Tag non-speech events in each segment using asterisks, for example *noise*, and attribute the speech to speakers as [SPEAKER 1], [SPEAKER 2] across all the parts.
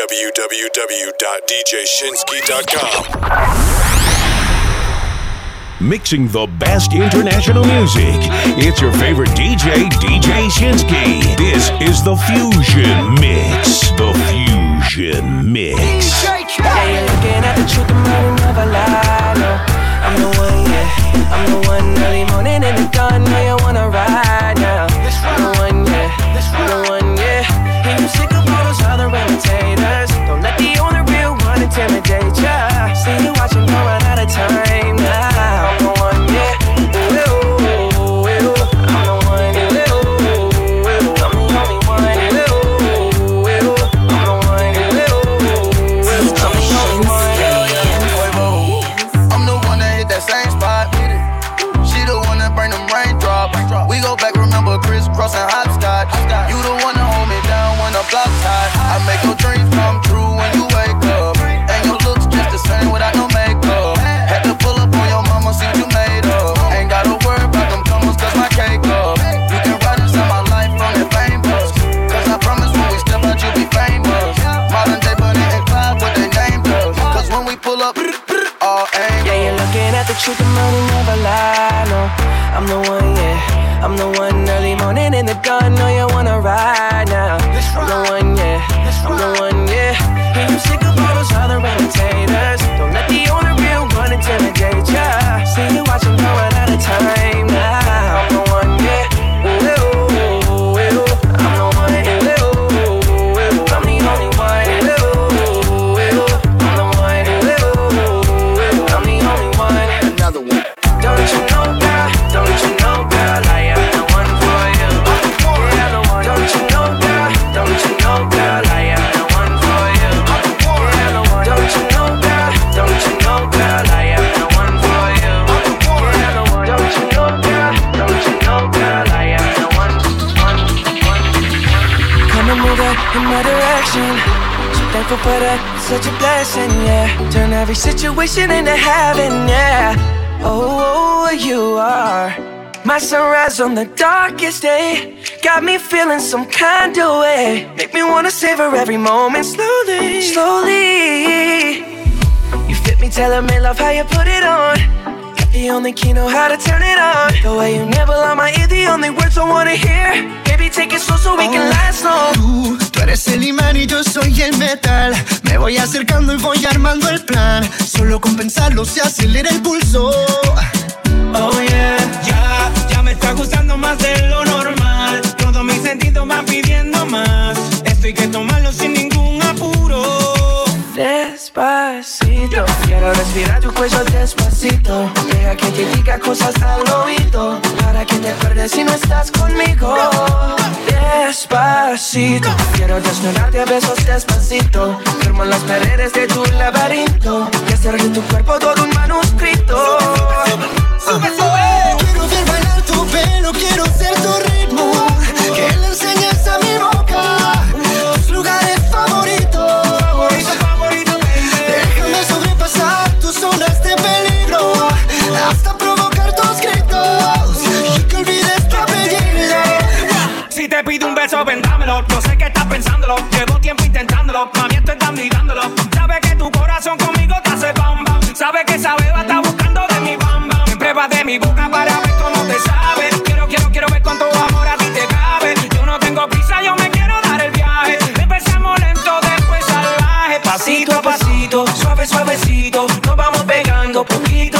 [SPEAKER 1] www.djshinski.com. Mixing the best international music. It's your favorite DJ, DJ Shinski. This is the Fusion Mix. The Fusion Mix.
[SPEAKER 2] Yeah, you're looking at the truth, the money never lie. No, I'm the one, yeah. I'm the one early morning in the dawn. Know you wanna ride real one such a blessing, yeah. Turn every situation into heaven, yeah. Oh, oh, you are my sunrise on the darkest day. Got me feeling some kind of way. Make me wanna savor every moment slowly, slowly. You fit me, telling me love how you put it on. The only key know how to turn it on. The way you never lie my ear, the only words I wanna hear. Baby, take it slow so we can last long.
[SPEAKER 3] Tú, tú eres el imán y yo soy el metal. Me voy acercando y voy armando el plan. Solo con pensarlo se acelera el pulso.
[SPEAKER 2] Oh yeah.
[SPEAKER 4] Ya, ya me está gustando más de lo normal. Todos mis sentidos van pidiendo más. Esto hay que tomarlo sin ningún.
[SPEAKER 2] Despacito, quiero respirar tu cuello despacito. Deja que te diga cosas al oído. Para que te acuerdes si no estás conmigo. Despacito, quiero desnudarte a besos despacito. Firmo las paredes de tu laberinto. Y hacer de tu cuerpo todo un manuscrito.
[SPEAKER 3] Quiero ver bailar tu pelo, quiero
[SPEAKER 4] suave, suavecito. Nos vamos pegando poquito.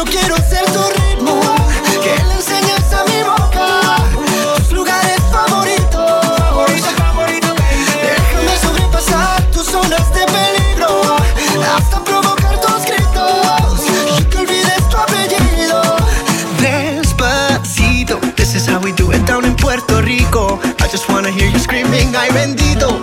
[SPEAKER 3] Solo quiero ser su ritmo, que le enseñes a mi boca tus lugares favoritos. Favorito, favorito, baby. Déjame sobrepasar tus zonas de peligro, hasta provocar tus gritos y que olvides tu apellido. Despacito,
[SPEAKER 5] this is how we do it down in Puerto Rico. I just wanna hear you screaming, ay bendito.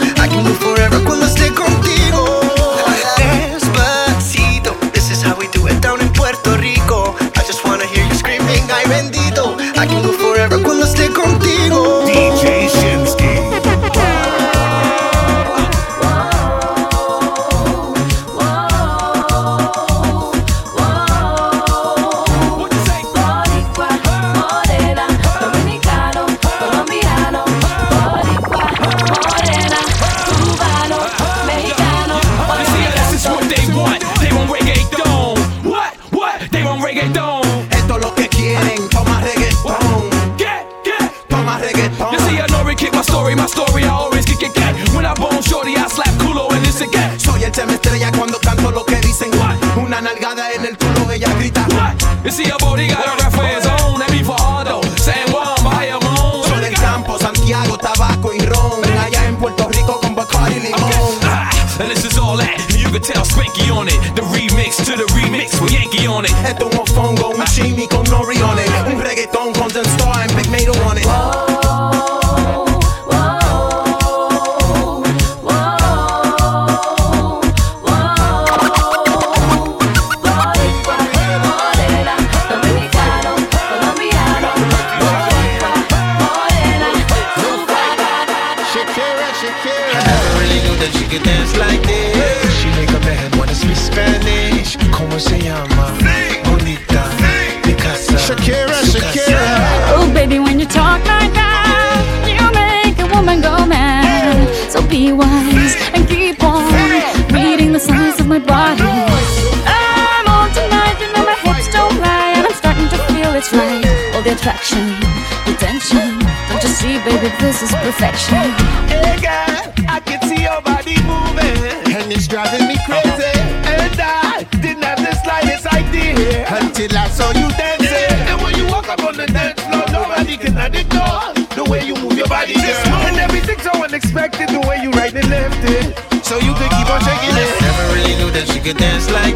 [SPEAKER 5] could dance like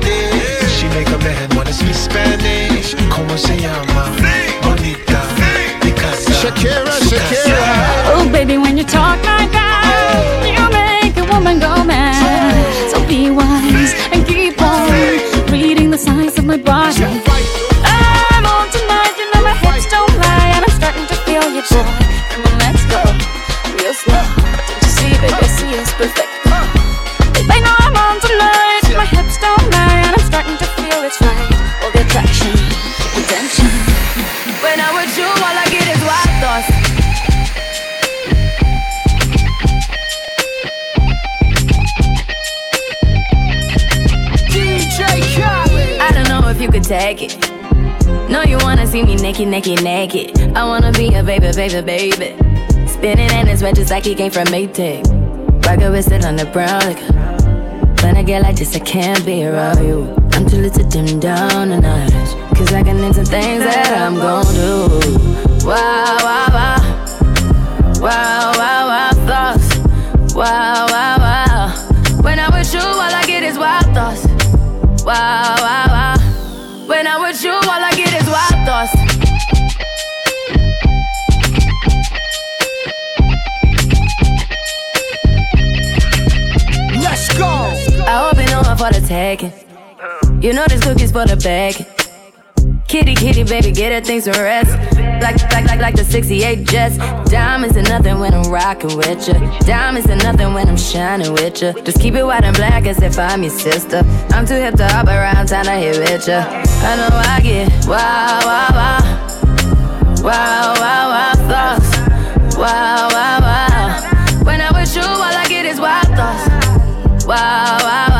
[SPEAKER 6] naked, naked, naked. I wanna be a baby, baby, baby. Spinning in his red just like he came from Maytag. Rocket with it on the brown. Like, when I get like this, I can't be around you. I'm too little to dim down the notch. Cause I can into things that I'm gon' do. Wow, wow, wow. Wow, wow, wow, thoughts. Wow, wow, wow. When I'm with you, all I get is wild thoughts. Wow, wow, wow. When I'm with you, all I get is wild thoughts. I hope you know I'm for the tagging. You know this cookie's for the bag. Kitty, kitty, baby, get her things to rest. Like, like, like, like the 68 Jets. Diamonds are nothing when I'm rocking with ya. Diamonds are nothing when I'm shining with ya. Just keep it white and black as if I'm your sister. I'm too hip to hop around, time to hit with ya. I know I get wow, wow, wow. Wow, wow, wow, thoughts. Wow, wow, wow. wow, wow.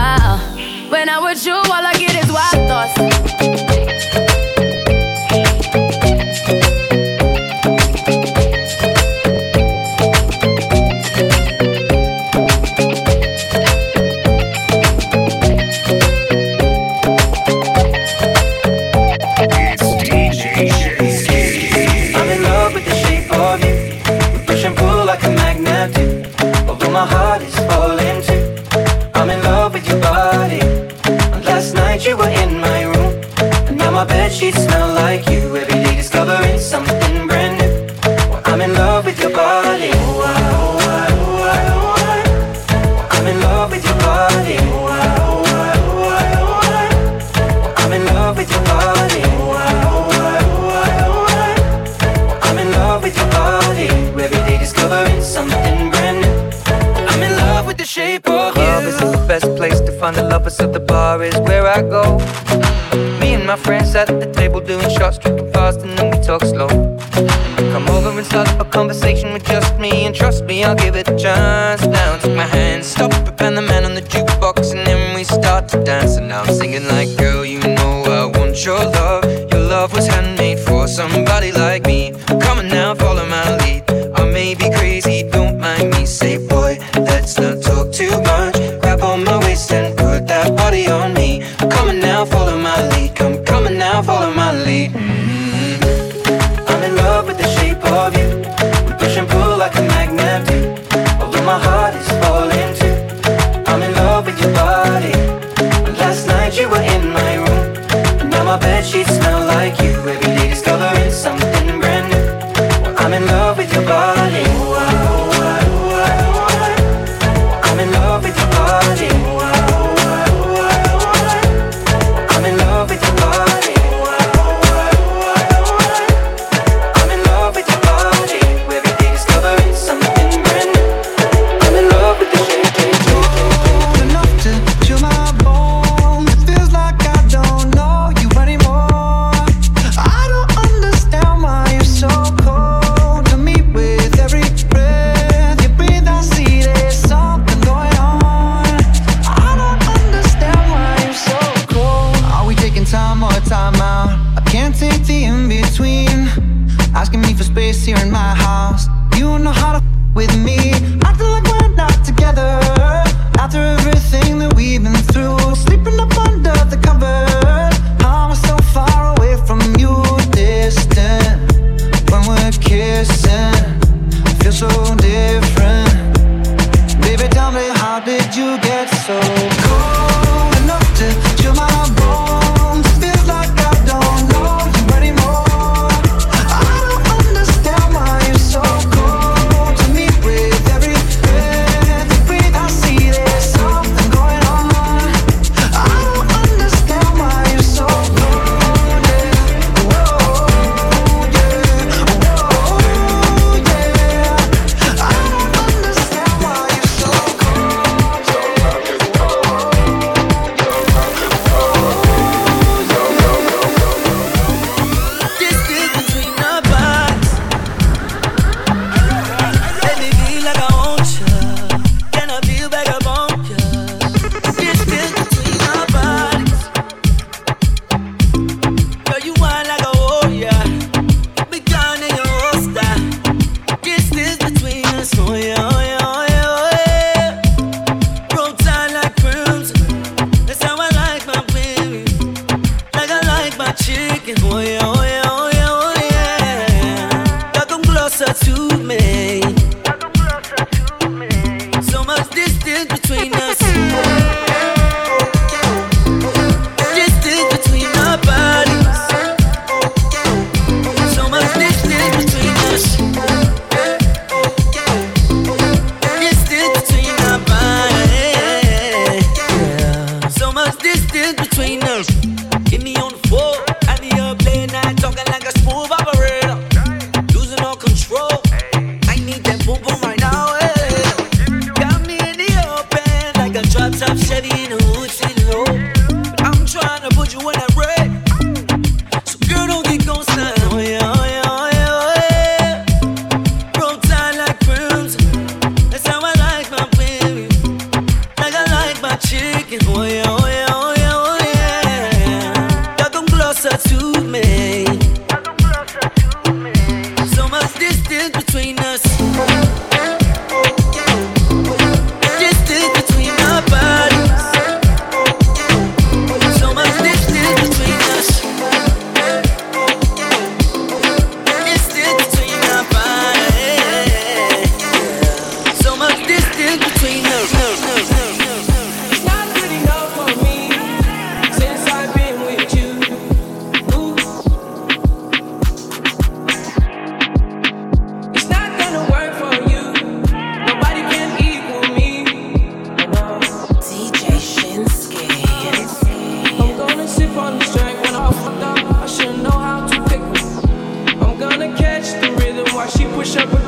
[SPEAKER 7] Rhythm I
[SPEAKER 8] she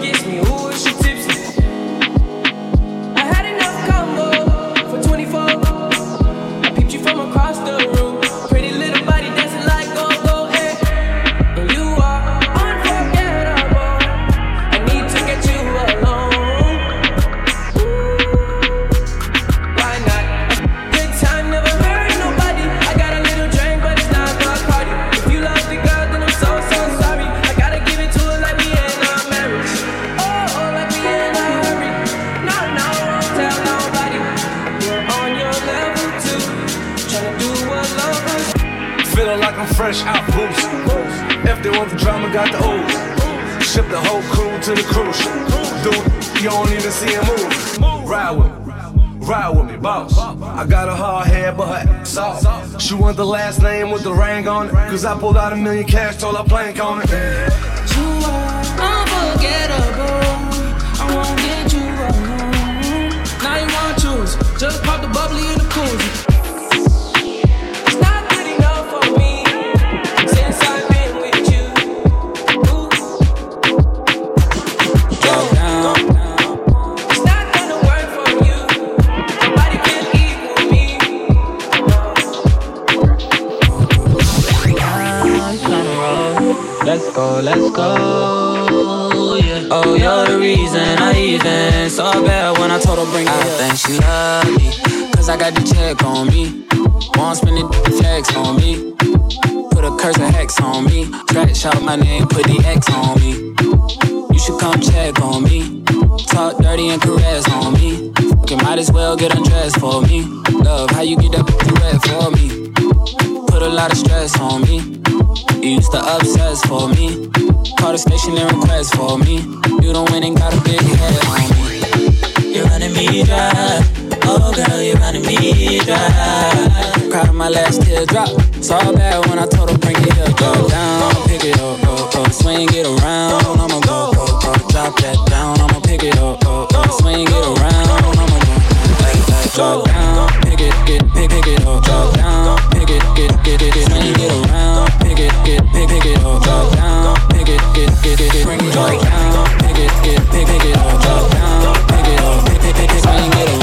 [SPEAKER 8] I pulled out a million cash, told her plank on it.
[SPEAKER 9] Dirty and caress on me. Fucking might as well get undressed for me. Love how you get that red for me. Put a lot of stress on me. You used to obsess for me. Call the station and request for me. You don't win and got a big head on me. You're running me dry. Oh girl, you're running me dry. Cried my last teardrop. Saw bad when I told her bring it up. Go down, pick it up, up, up. Swing it around. I'ma go, go, go. Drop that down. Pick it up, up. Swing it around. Like, drop down. Pick it, get, pick, pick it up. Drop down. Pick it, get, get it, get. Swing it around. Pick it, get, pick, pick it up. Drop down. Pick it, get, get it, get. Bring it down. Pick it, get, pick, pick it up. Drop down. Pick it up, pick, pick, pick. Swing it around.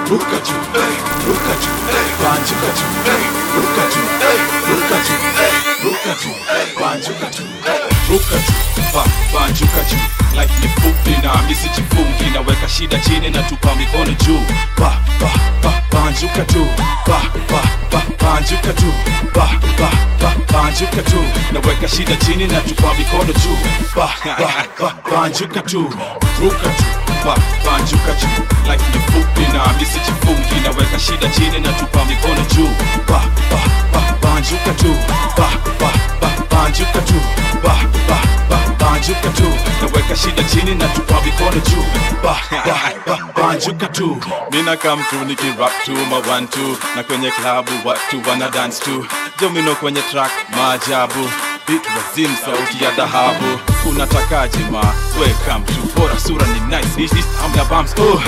[SPEAKER 10] Rukaju, Rukaju, Banjukaju, eh, Rukaju, Rukaju, eh, Rukaju, eh, Banjukaju, eh, Rukaju, eh, Rukaju, eh, Rukaju, eh, Banjukaju, eh, Rukaju, ba, Banjukaju, like ni fupi na misi jifungi naweka shida chini na tupa mikono juu ba, ba, ba, banjuka tu ba, ba, ba, banjuka tu ba, ba, ba, banjuka tu naweka shida chini na tupa mikono juu ba, ba, ba, banjuka tu ruka tu ba, banjuka juu like ni fupi na misi jifungi naweka shida chini na tupa mikono juu ba, ba, ba, banjuka tu ba, ba, banjuka tu ba, ba, ba, banjuka tu naweka shida chini na tupa mikono juu. Ba, ba, ba, banjuka tu mina come tu nikirap tu ma one two. Na kwenye klabu watu wana dance tu jomino kwenye track maajabu. Beat wazim sauti ya dhahabu. Unatakaje ma? Welcome to bora sura ni nice. This is amna bumps oh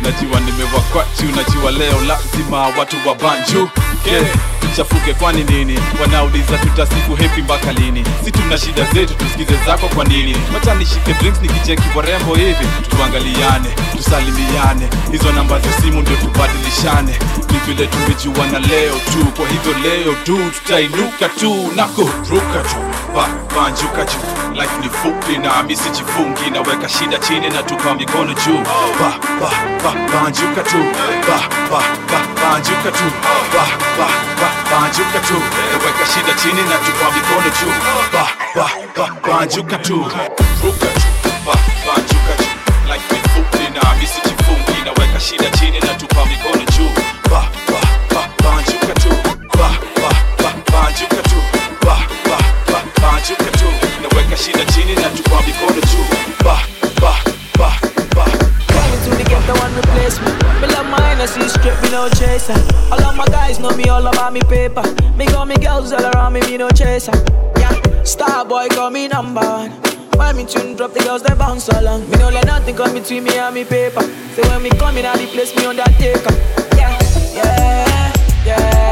[SPEAKER 10] najua nimewakwatu najua leo lazima watu wa banju. Yeah. tuchafuke kwani nini? Wanauliza tutasiku hepi mpaka lini? Si tuna shida zetu tusikize zako kwa nini? Wacha nishike drinks nikicheki warembo hivi. Tuangaliane tusalimiane. Hizo namba za simu ndio tubadilishane ni vile tumejuana leo tu. Kwa hivyo leo tu tutainuka tu na kuruka tu. Ba, banjuka juu life ni fupi na misijifungi, naweka shida chini na tupa mikono juu. Ba, ba, ba, tu. Ba, tu. Ba, ba, shida chini na tupa mikono juu. Ba, tu. Ruka tu. Tu. Like mifupi na misijifungi naweka shida naweka shida chini na tupa mikono juu ba ba ba ba
[SPEAKER 7] Coming to the ghetto and replace me. Love my Hennessy straight, me no chaser. All of my guys know me all about me paper. Me got me girls all around me, me no chaser. Yeah, star boy call me number one. When me tune drop, the girls they bounce along. Me no let nothing come between me and me paper. So when me come in, I the place me undertaker. Yeah, yeah, yeah,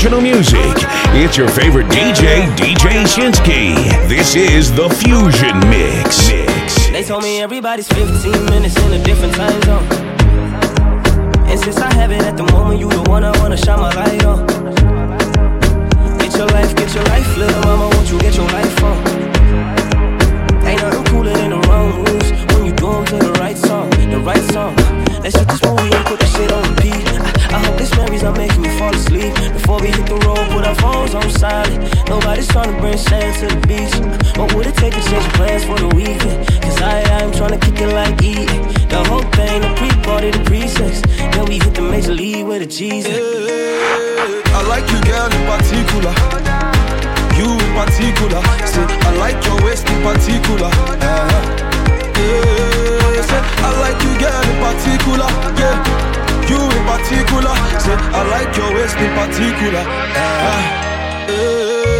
[SPEAKER 1] international music. It's your favorite DJ, DJ Shinski. This is the Fusion Mix.
[SPEAKER 7] They told me everybody's 15 minutes in a different time zone. And since I have it at the moment, you the one I wanna shine my light on. Get your life, get your life, little mama, won't you get your life on? Ain't nothing cooler than the wrong moves when you do to the right song, the right song. Let's shoot this and put I memories not making me fall asleep. Before we hit the road, put our phones on silent. Nobody's trying to bring sand to the beach. What would it take to change plans for the weekend? Cause I, I'm trying to kick it like eating. The whole thing, the pre-party, the pre-sex. Then we hit the major league with a Jesus.
[SPEAKER 11] I like you, girl, in particular. You in particular. Say, I like your waist in particular. Uh-huh. Yeah, say, I like you, girl, in particular. Yeah, you in particular. Say, I like your waist in particular. Uh-huh. Yeah.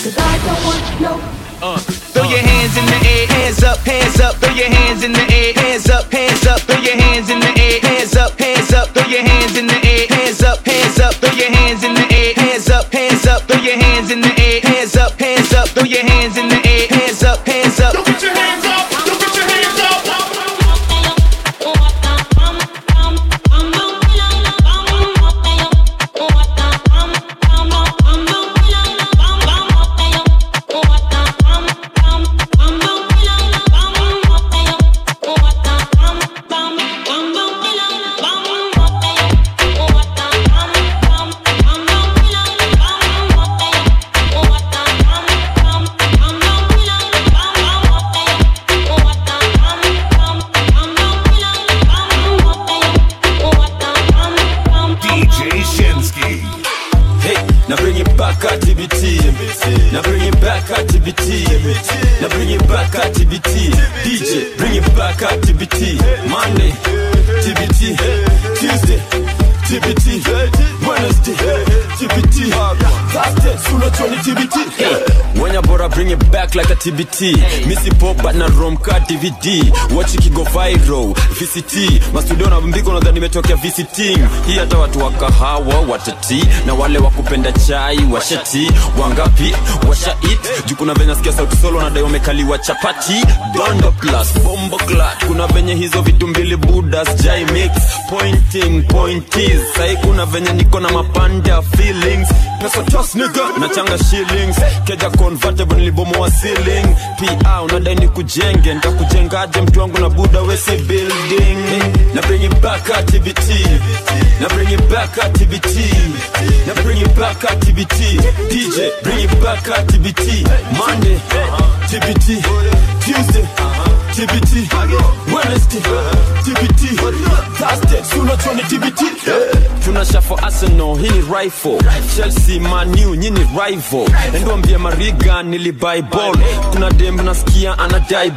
[SPEAKER 12] Uh, throw your hands in the air, hands up, hands up. Throw your hands in the air, hands up, hands up. Throw your hands in the air, hands up, hands up. Throw your hands in the air, hands up, hands up. Throw your hands in the air, hands up, hands up. Throw your hands in the air, hands up, hands up. Throw your hands in the air,
[SPEAKER 13] DVD. Watch ikigo viral. VCT. Mastudio na mbiko nadhani nimetokea visiting. Hii hata watu wa kahawa watati na wale wa kupenda chai washati wangapi washa eat juu kuna venye sikia sauti solo nadai wamekaliwa chapati dondo plus bombo clat kuna venye hizo vitu mbili budas jai mix pointing pointies sai kuna venye niko na mapanda feelings pesa tos nigga. Na changa shillings. Keja convertible ceiling. Unadai mtu wangu na buda building. Na bring it back TBT na bring it back TBT na bring it back TBT DJ bring it back TBT Monday TBT Tuesday TBT Wednesday TBT Thursday tunasha for Arsenal hii rifle. Chelsea Man U rival. Endwambia Mariga nilibuy ball. Kuna dem nasikia ana die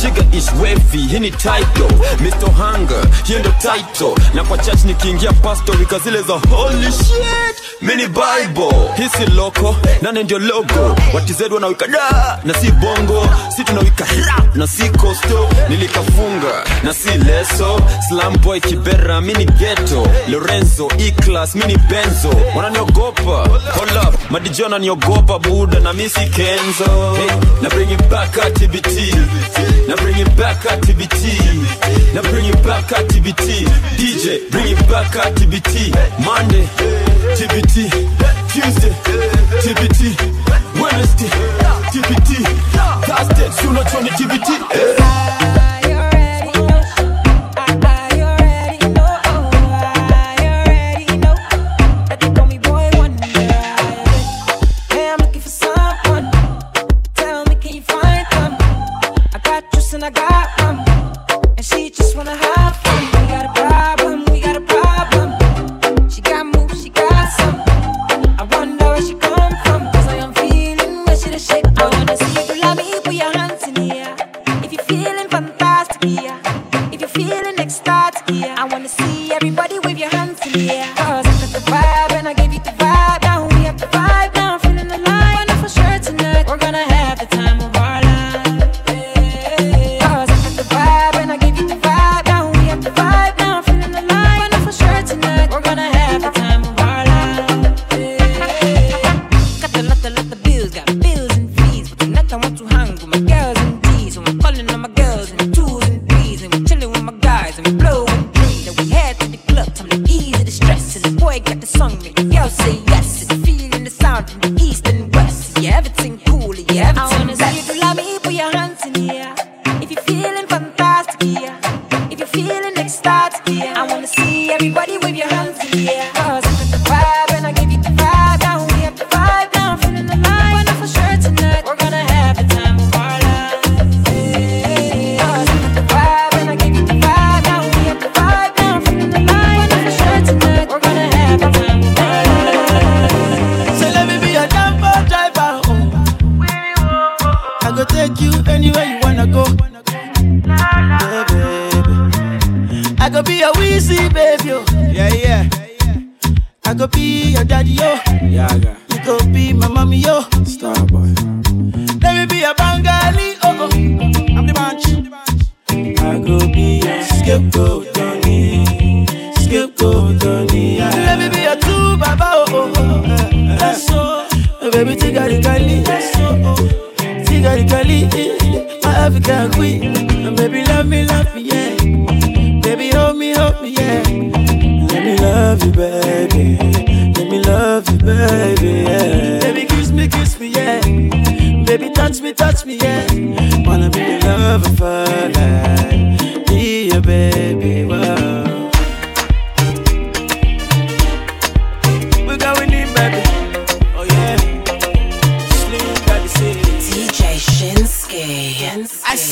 [SPEAKER 13] chiga is wavy hii title. Mr. Hunger ndo title. Na kwa church nikiingia pastor wika za holy shit. Mini bible. Hii loko nane ndio logo. Watizedi wanawika da. Na si bongo si tunawika rap. Na si costo nilikafunga. Na si leso slam boy kibera mini ghetto. Lorenzo e-class mini benzo. Wananiogopa? Hold up. Madijo wananiogopa buda na misi kenzo. Hey, na bring it back at TBT na bring it back at TBT na bring it back at TBT DJ bring it back at TBT Monday TBT Tuesday TBT Wednesday TBT Thursday sooner tuone TBT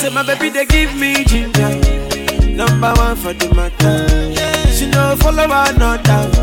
[SPEAKER 14] Say
[SPEAKER 15] my baby they give me ginger. Number one for the matter. She no follow another.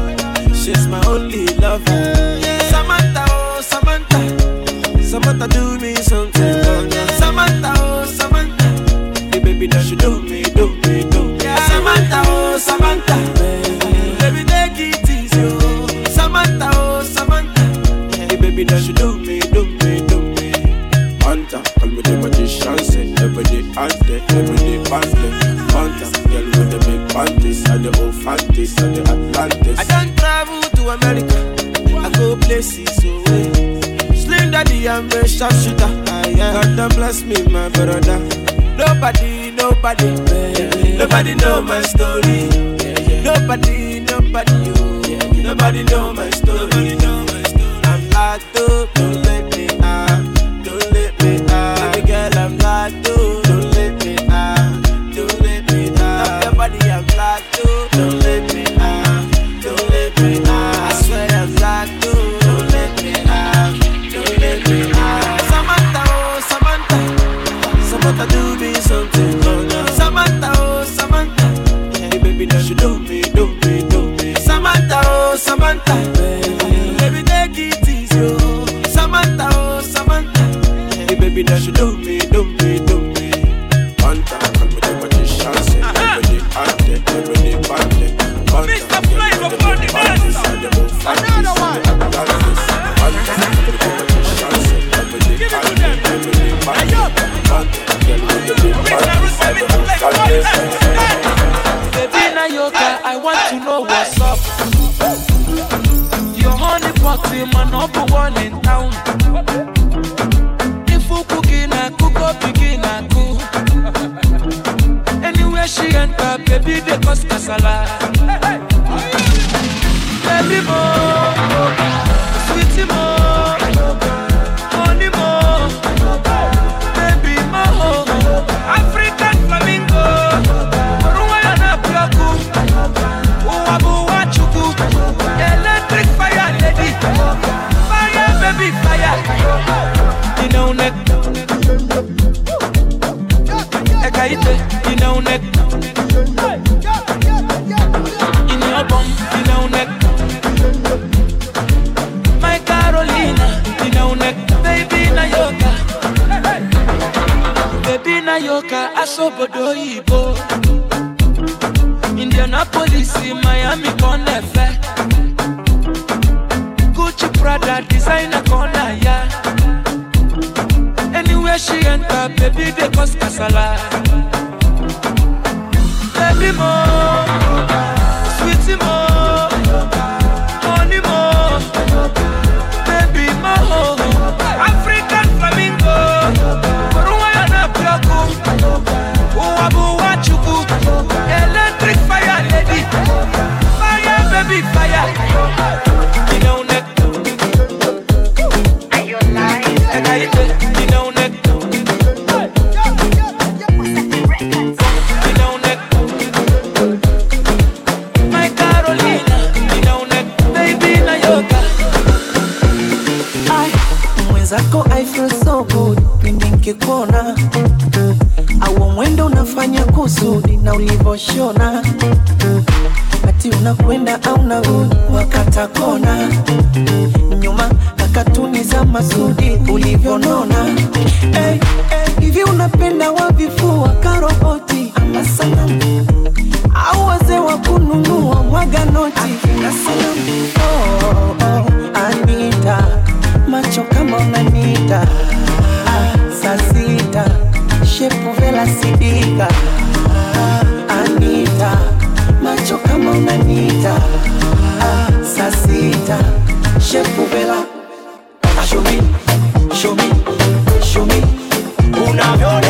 [SPEAKER 15] Nobody know my story. Nobody I. Baby
[SPEAKER 16] want to know what's up. Your honey one in town. If cook. Anywhere she baby, they cause kasala. Baby boy. obodo oyibo indianapolis miami kan lẹfẹ gucci prada designer kan ya anywhere she enter baby dey cause
[SPEAKER 17] kasala. yako I feel so good pindi nkikona au mwendo unafanya kusudi na ulivyoshona, ati unakwenda au narudi wakata kona nyuma na za masudi ulivyonona. Hey, hey, hivi unapenda wavifua karoboti? Ama sanamu au wazee wa kununua mwaganoti na sanamu? Oh, oh,
[SPEAKER 2] oh, Anita macho kama unanita saa sita. Anita. Macho kama unanita saa shepuvela show me, show me, show me.
[SPEAKER 18] Unavyoona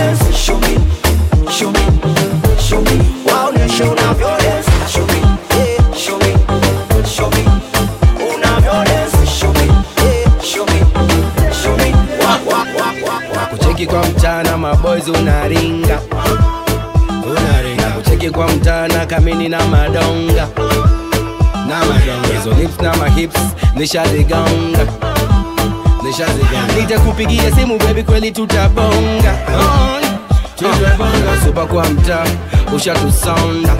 [SPEAKER 18] mahips nishazigonga nishazigonga nitakupigia simu baby kweli tutabonga supa kwa mtaa ushatusonda.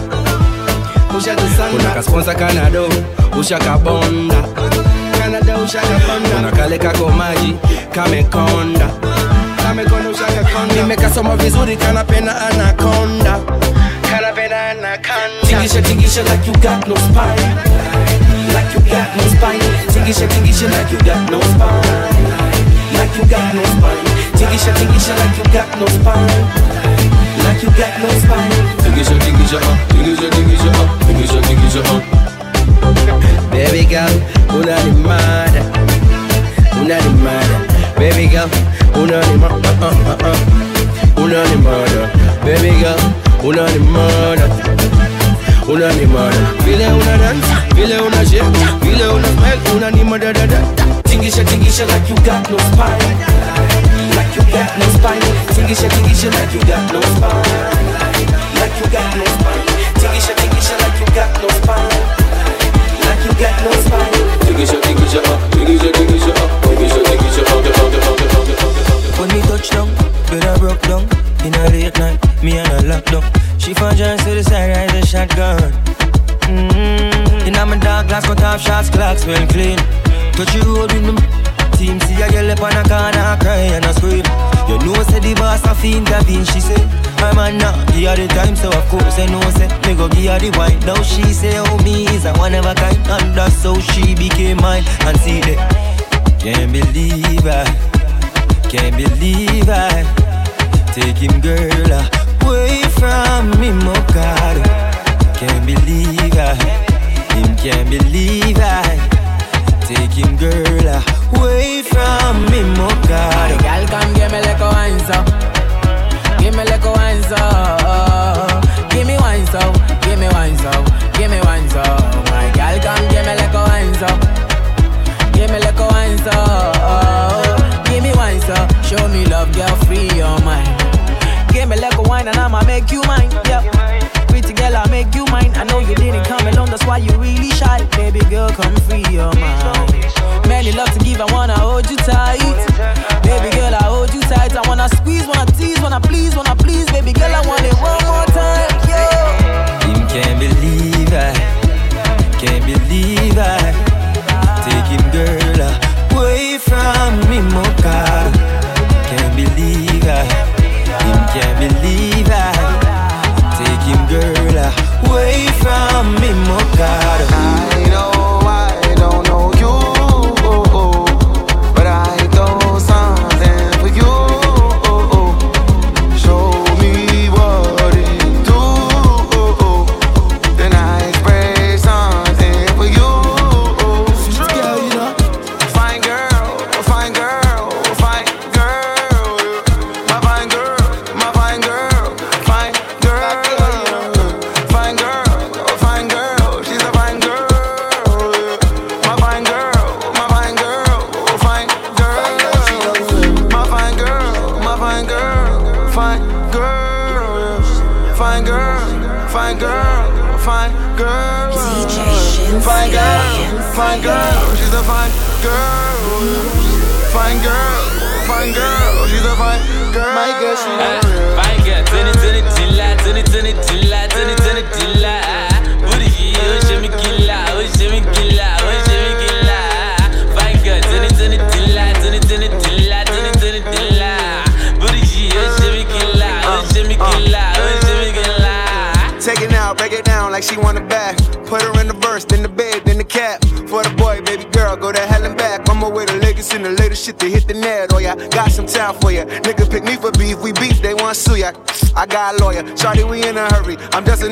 [SPEAKER 18] Kuna kanado ushakabonda. Kanada kale kako maji kamekonda nimekasoma vizuri kanapena kanapenda anakonda.
[SPEAKER 2] Tingisha, tingisha like you got no spine. Like you got no spine. Tingisha, tingisha like you got no spine. Like you got no spine. Tingisha, tingisha like you got no spine. Like you got no spine.
[SPEAKER 18] Tingisha, tingisha, uh, tingisha, tingisha, uh, tingisha, tingisha, uh. Baby girl, unanimada, unanimada. Baby girl, unanimada, uh, uh, uh. unanimada. Baby girl, unanimada, unanimada. Vile una dance, vile una shake, vile una smile, unanimada da da.
[SPEAKER 2] Tingisha, tingisha like you got no spine. Like you got no spine. Tingisha, tingisha like you got no spine. Like you got no spine. Tingisha, tingisha like you got no spine. Like you got no spine.
[SPEAKER 18] Tingisha, tingisha, uh, tingisha, tingisha, uh, tingisha, tingisha, uh, uh.
[SPEAKER 17] When me touch down, I broke down. In a late night, me and locked up. She found just to the side, rise a shotgun. Mm-hmm. In my dark glass, cut off shots, clocks well clean. Touch you road with me. Team see a girl up on a corner, cry and a scream. You know, say the boss a fiend, intervene, she say. My man now, give her the time, so of course I know, say. Me go give her the wine. Now she say, oh, me is a one of a kind. And that's how she became mine. And see that. Can't believe I, can't believe I Take him girl away from me, God Can't believe I, him can't believe I. Take him girl away from me, my God.
[SPEAKER 19] Girl, come give me like a wine so oh. Give me like a wine so oh, oh. Give me wine so Give me wine so Give me wine so My girl, come give me like a wine so Give me like a wine so Give me wine so Show me love, girl, free your mind. Give me like a wine and I'ma make you mine yeah. Girl, I'll make you mine. I know you didn't come alone, that's why you really shy. Baby girl, come free your mind. Many love to give, I wanna hold you tight. Baby girl, I hold you tight. I wanna squeeze, wanna tease, wanna please, wanna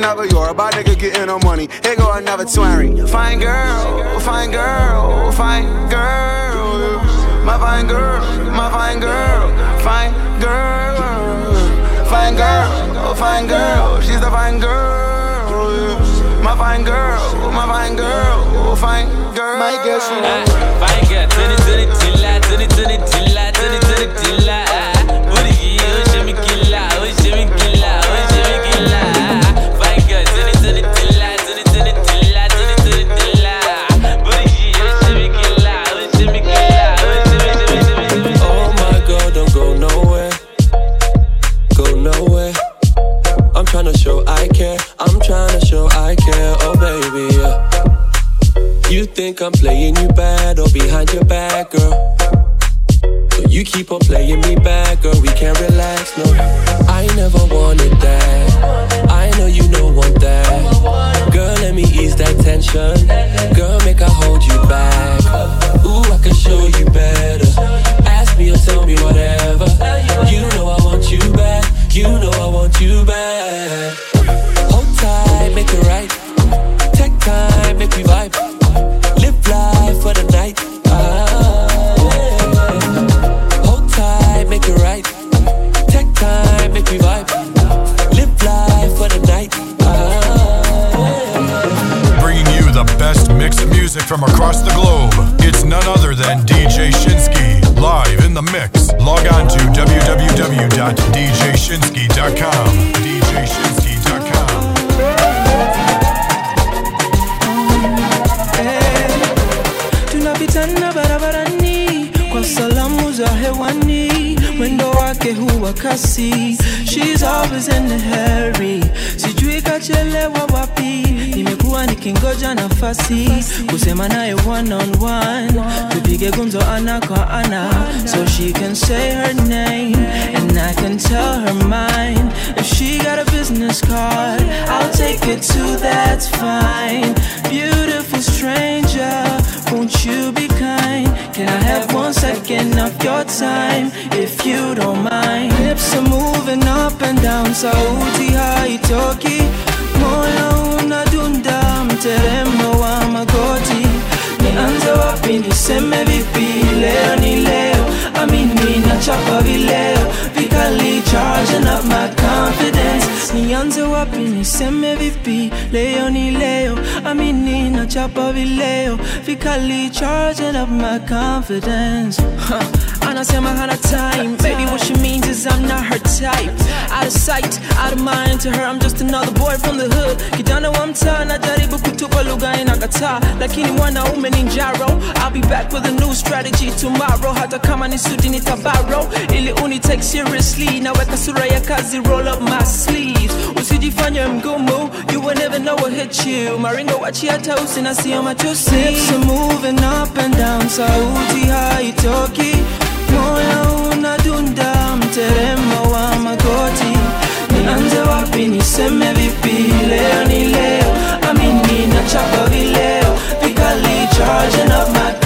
[SPEAKER 19] I'm just another Yoruba nigga getting no money. Here go another twanry. Fine girl, fine girl, fine girl. My fine girl, my fine girl, fine girl. Fine girl, fine girl, she's the fine girl. My fine girl, my fine girl, fine girl. My girl, she
[SPEAKER 16] Fine girl, turn it,
[SPEAKER 20] think I'm playing you bad or behind your back, girl? So you keep on playing me back, girl. We can't relax, no. I never wanted that. I know you don't want that. Girl, let me ease that tension. Girl, make I hold you back. Ooh, I can show you better. Ask me or tell me whatever. You know I want you back. You know I want you back.
[SPEAKER 21] From across the globe. It's none other than DJ Shinski, live in the mix. Log on to
[SPEAKER 22] www.djshinski.com. DJShinski.com. She's always in a hurry sijui kachelewa wapi? Nimekuwa nikingoja nafasi. Kusema naye one on one. Tupige gumzo ana kwa ana. So she can say her name. And I can tell her mine if she got a business card I'll take it too that's fine. Beautiful stranger won't you be kind? Can I have one second of your time if you don't mind? Hips are moving up and down sauti haitoki moyo unadunda mteremo wa magoti nianze wapi niseme vipi leo ni leo. Amini nachapa vileo vikali charging up my confidence. Nianze wapi niseme vipi? Leo ni leo amini nachapa vileo. Vikali charging up my confidence. *laughs* Huh. Anasema hana time. Baby what she means is i'm not her type. Out of sight out of mind to her i'm just another boy from the hood. Kijana wa mtaa najaribu kutupa lugha inakataa lakini mwanaume ni njaro. I'll be back with a new strategy tomorrow. Hata kama ni suti ni ili uni take seriously naweka sura ya kazi roll up my sleeves. Usijifanye mgumu you will never know what hit you. Maringo wachi hata usina sio matusi. Hips are moving up and down sauti haitoki moyo unadunda mteremo wa magoti. Nianze wapi niseme vipi? Leo ni leo. Amini nachapa vileo. Vikali up my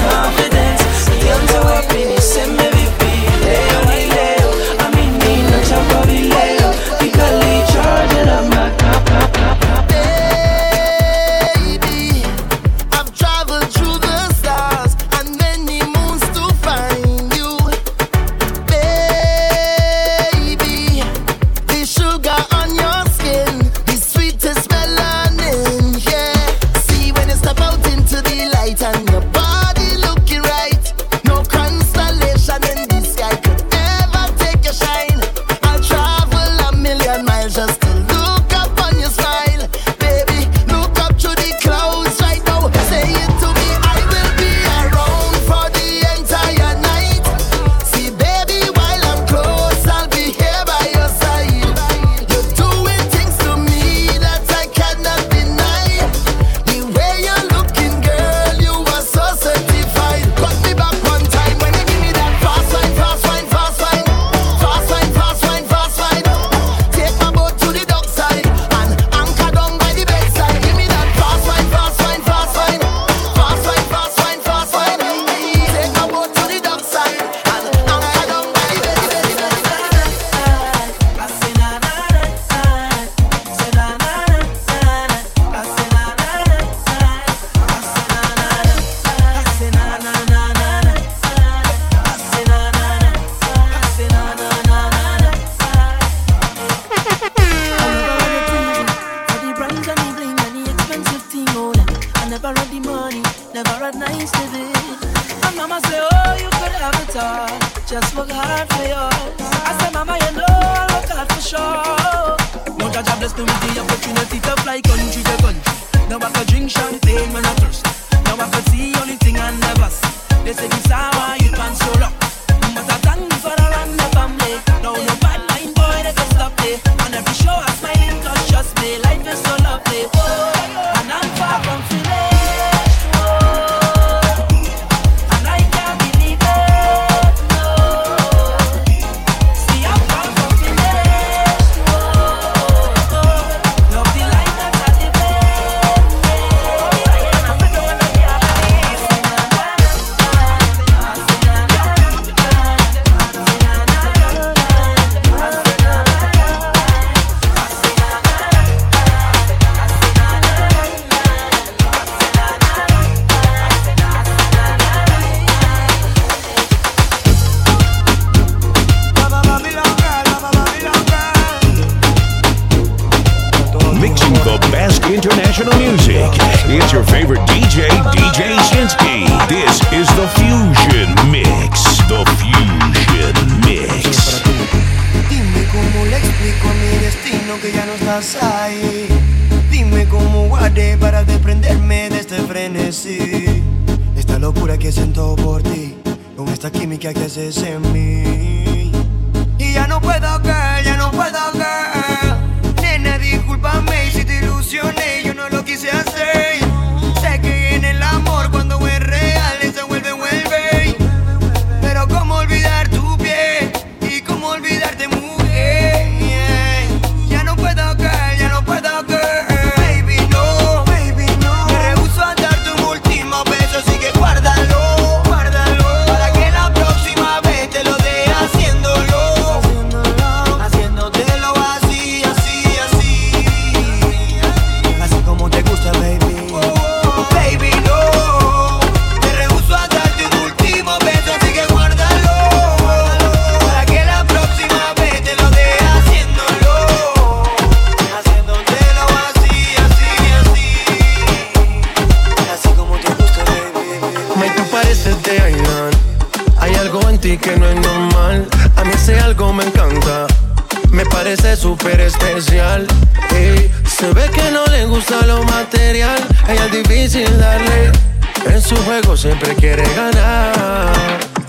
[SPEAKER 18] siempre quiere ganar.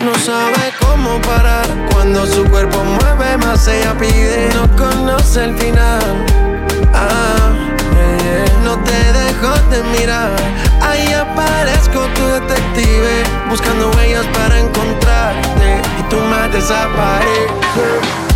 [SPEAKER 18] No sabe cómo parar cuando su cuerpo mueve más ella pide. No conoce el final. Ah, eh, eh, no te dejo de mirar. Ahí aparezco tu detective buscando huellas para encontrarte y tú más desapareces.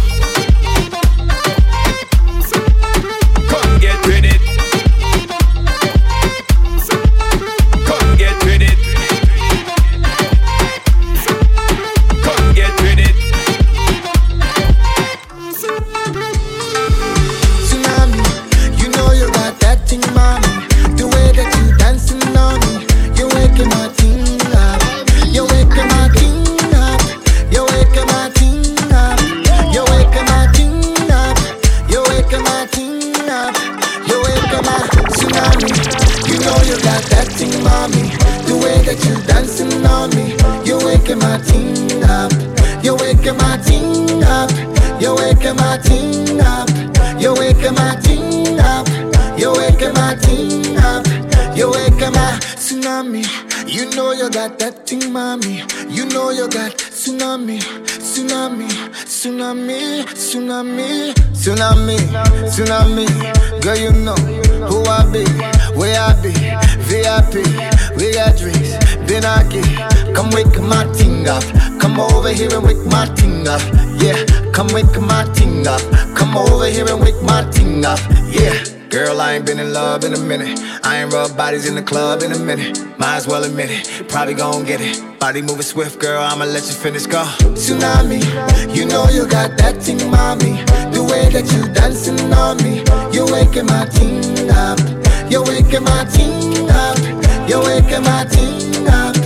[SPEAKER 23] Looking at me, girl, you know who I be, where I be, VIP, we got drinks, then I get. Come wake my ting up, come over here and wake my ting up, yeah. Come wake my ting up, come over here and wake my ting up, yeah. Girl, I ain't been in love in a minute. I ain't rub bodies in the club in a minute. Might as well admit it, probably gon' get it. Body moving swift, girl, I'ma let you finish, go. Tsunami, you know you got that thing, mommy. The way that you dancing on me, you waking my team up. You waking my team up. You waking my team up.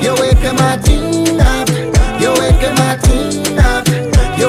[SPEAKER 23] You waking my team up. You waking my team up. You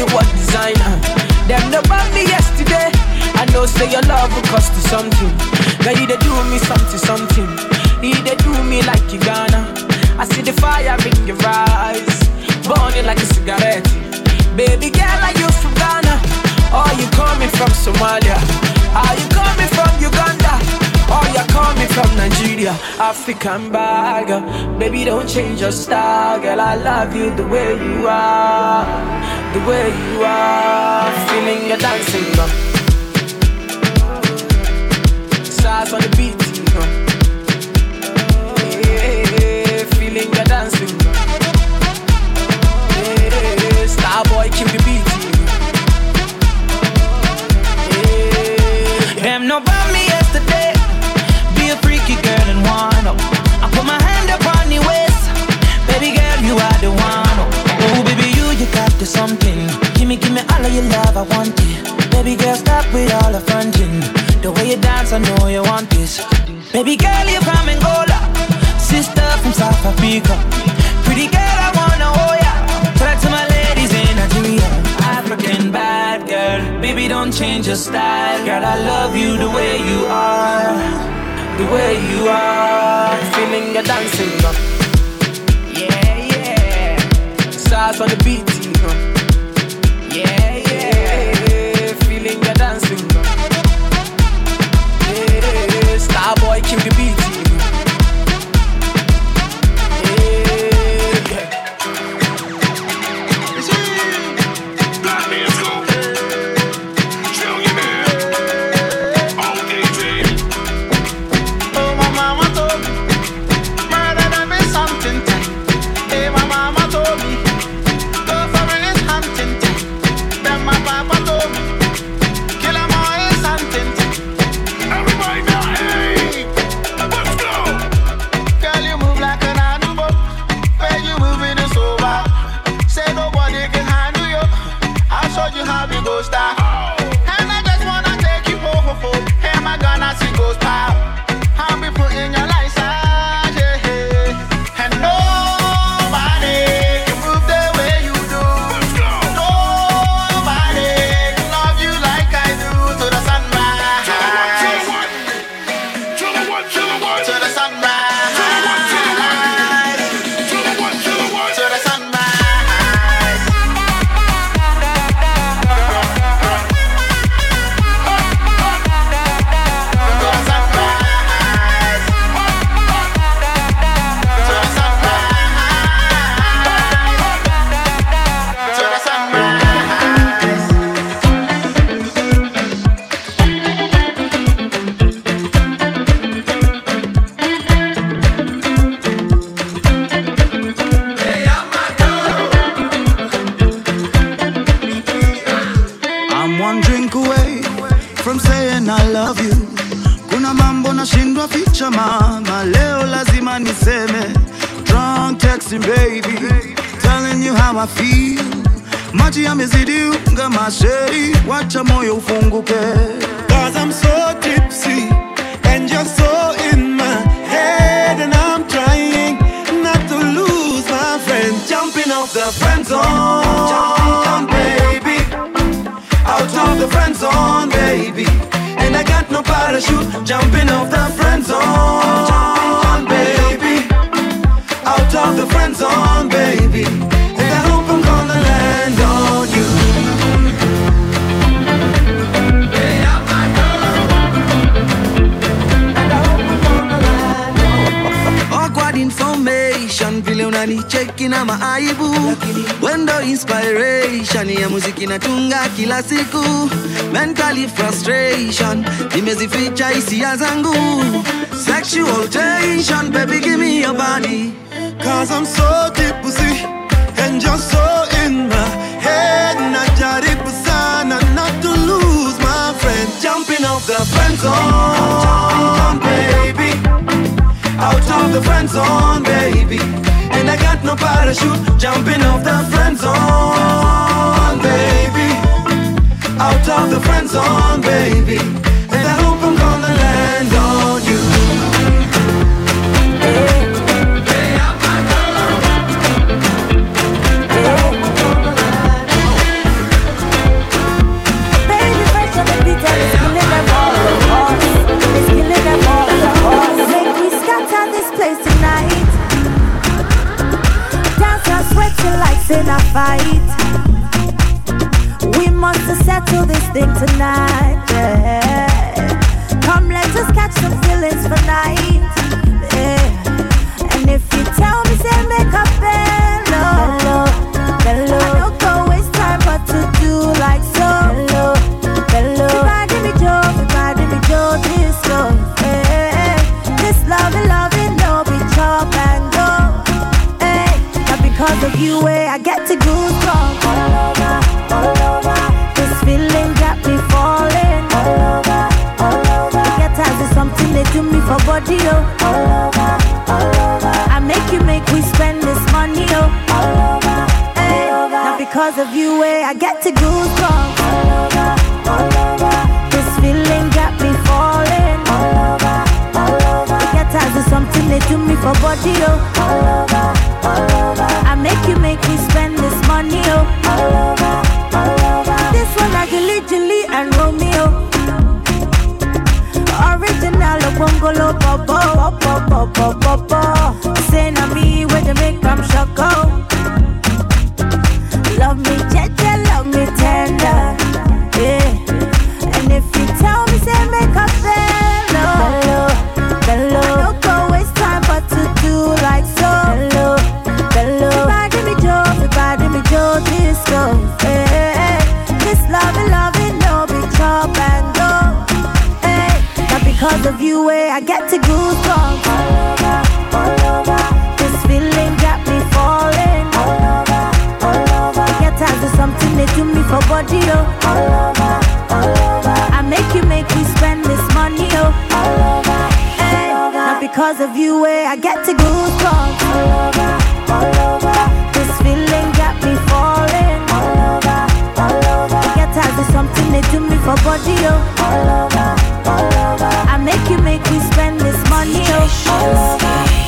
[SPEAKER 24] Want
[SPEAKER 7] designer. Them no bought me yesterday. I know say your love will cost you something. Girl, you they do me something, something. You they do me like you gonna. I see the fire in your eyes, burning like a cigarette. Baby girl, are you from Ghana? Or you coming from Somalia? Are you coming from Uganda? Or you coming from Nigeria? African bag, baby, don't change your style, girl. I love you the way you are, the way you are. Feeling your dancing, girl. Stars on the beat, you know. Yeah, feeling your dancing, girl. Yeah, star boy, keep the beat, you know.
[SPEAKER 21] Them no me yesterday. Wind up. I put my hand up on the waist. Baby girl, you are the one. Oh, baby, you, you got the something. Give me, give me all of your love, I want it. Baby girl, stop with all the fronting. The way you dance, I know you want this. Baby girl, you're from Angola. Sister from South Africa. Pretty girl, I wanna hold ya. Talk to my ladies in Nigeria. African bad girl. Baby, don't change your style. Girl, I love you the way you are.
[SPEAKER 7] The way you are, feeling your dancing. Yeah, yeah. Stars on the beat,
[SPEAKER 25] friend zone, baby. And I got no parachute, jumping off the friend zone, baby. Out of the friend zone, baby.
[SPEAKER 26] Feki na maaibu. Wendo inspiration ya muziki natunga kila siku. Mentally frustration nimezificha hisia zangu. Sexual tension baby give me your body.
[SPEAKER 13] Cause I'm so pussy And you're so in my head. Najaribu sana not to lose my friend. Jumping off the friend zone, baby. Out of the friend zone, baby And I got no parachute? Jumping off the friend zone, baby. Out of the friend zone, baby
[SPEAKER 27] in a fight. We must settle this thing tonight. yeah. Come, let us catch some feelings for night. Not because of you, eh, I get to goosebumps all over, all over. This feeling got me falling all over, all over. Get as is something they do me for body, oh. All over, all over. I make you make we spend this money, oh. All over, hey. Not because of you, eh, I get to goosebumps all over, all over. This feeling got me falling all over, all over. Get as is something they do me for body, oh. All over, all over. Make you make me spend this money, oh. All over, all over. This one I Gilly Gilly and Romeo. Original Bongolo Bobo, Bobo, Bobo, Bobo. body, oh. I make you make me spend this money, oh. Not because of you, eh? I get to go All over, all over. This feeling got me falling. All over, all over. I get tired of something they do me for body, oh. All over, all over. I make you make me spend this money, oh. All over.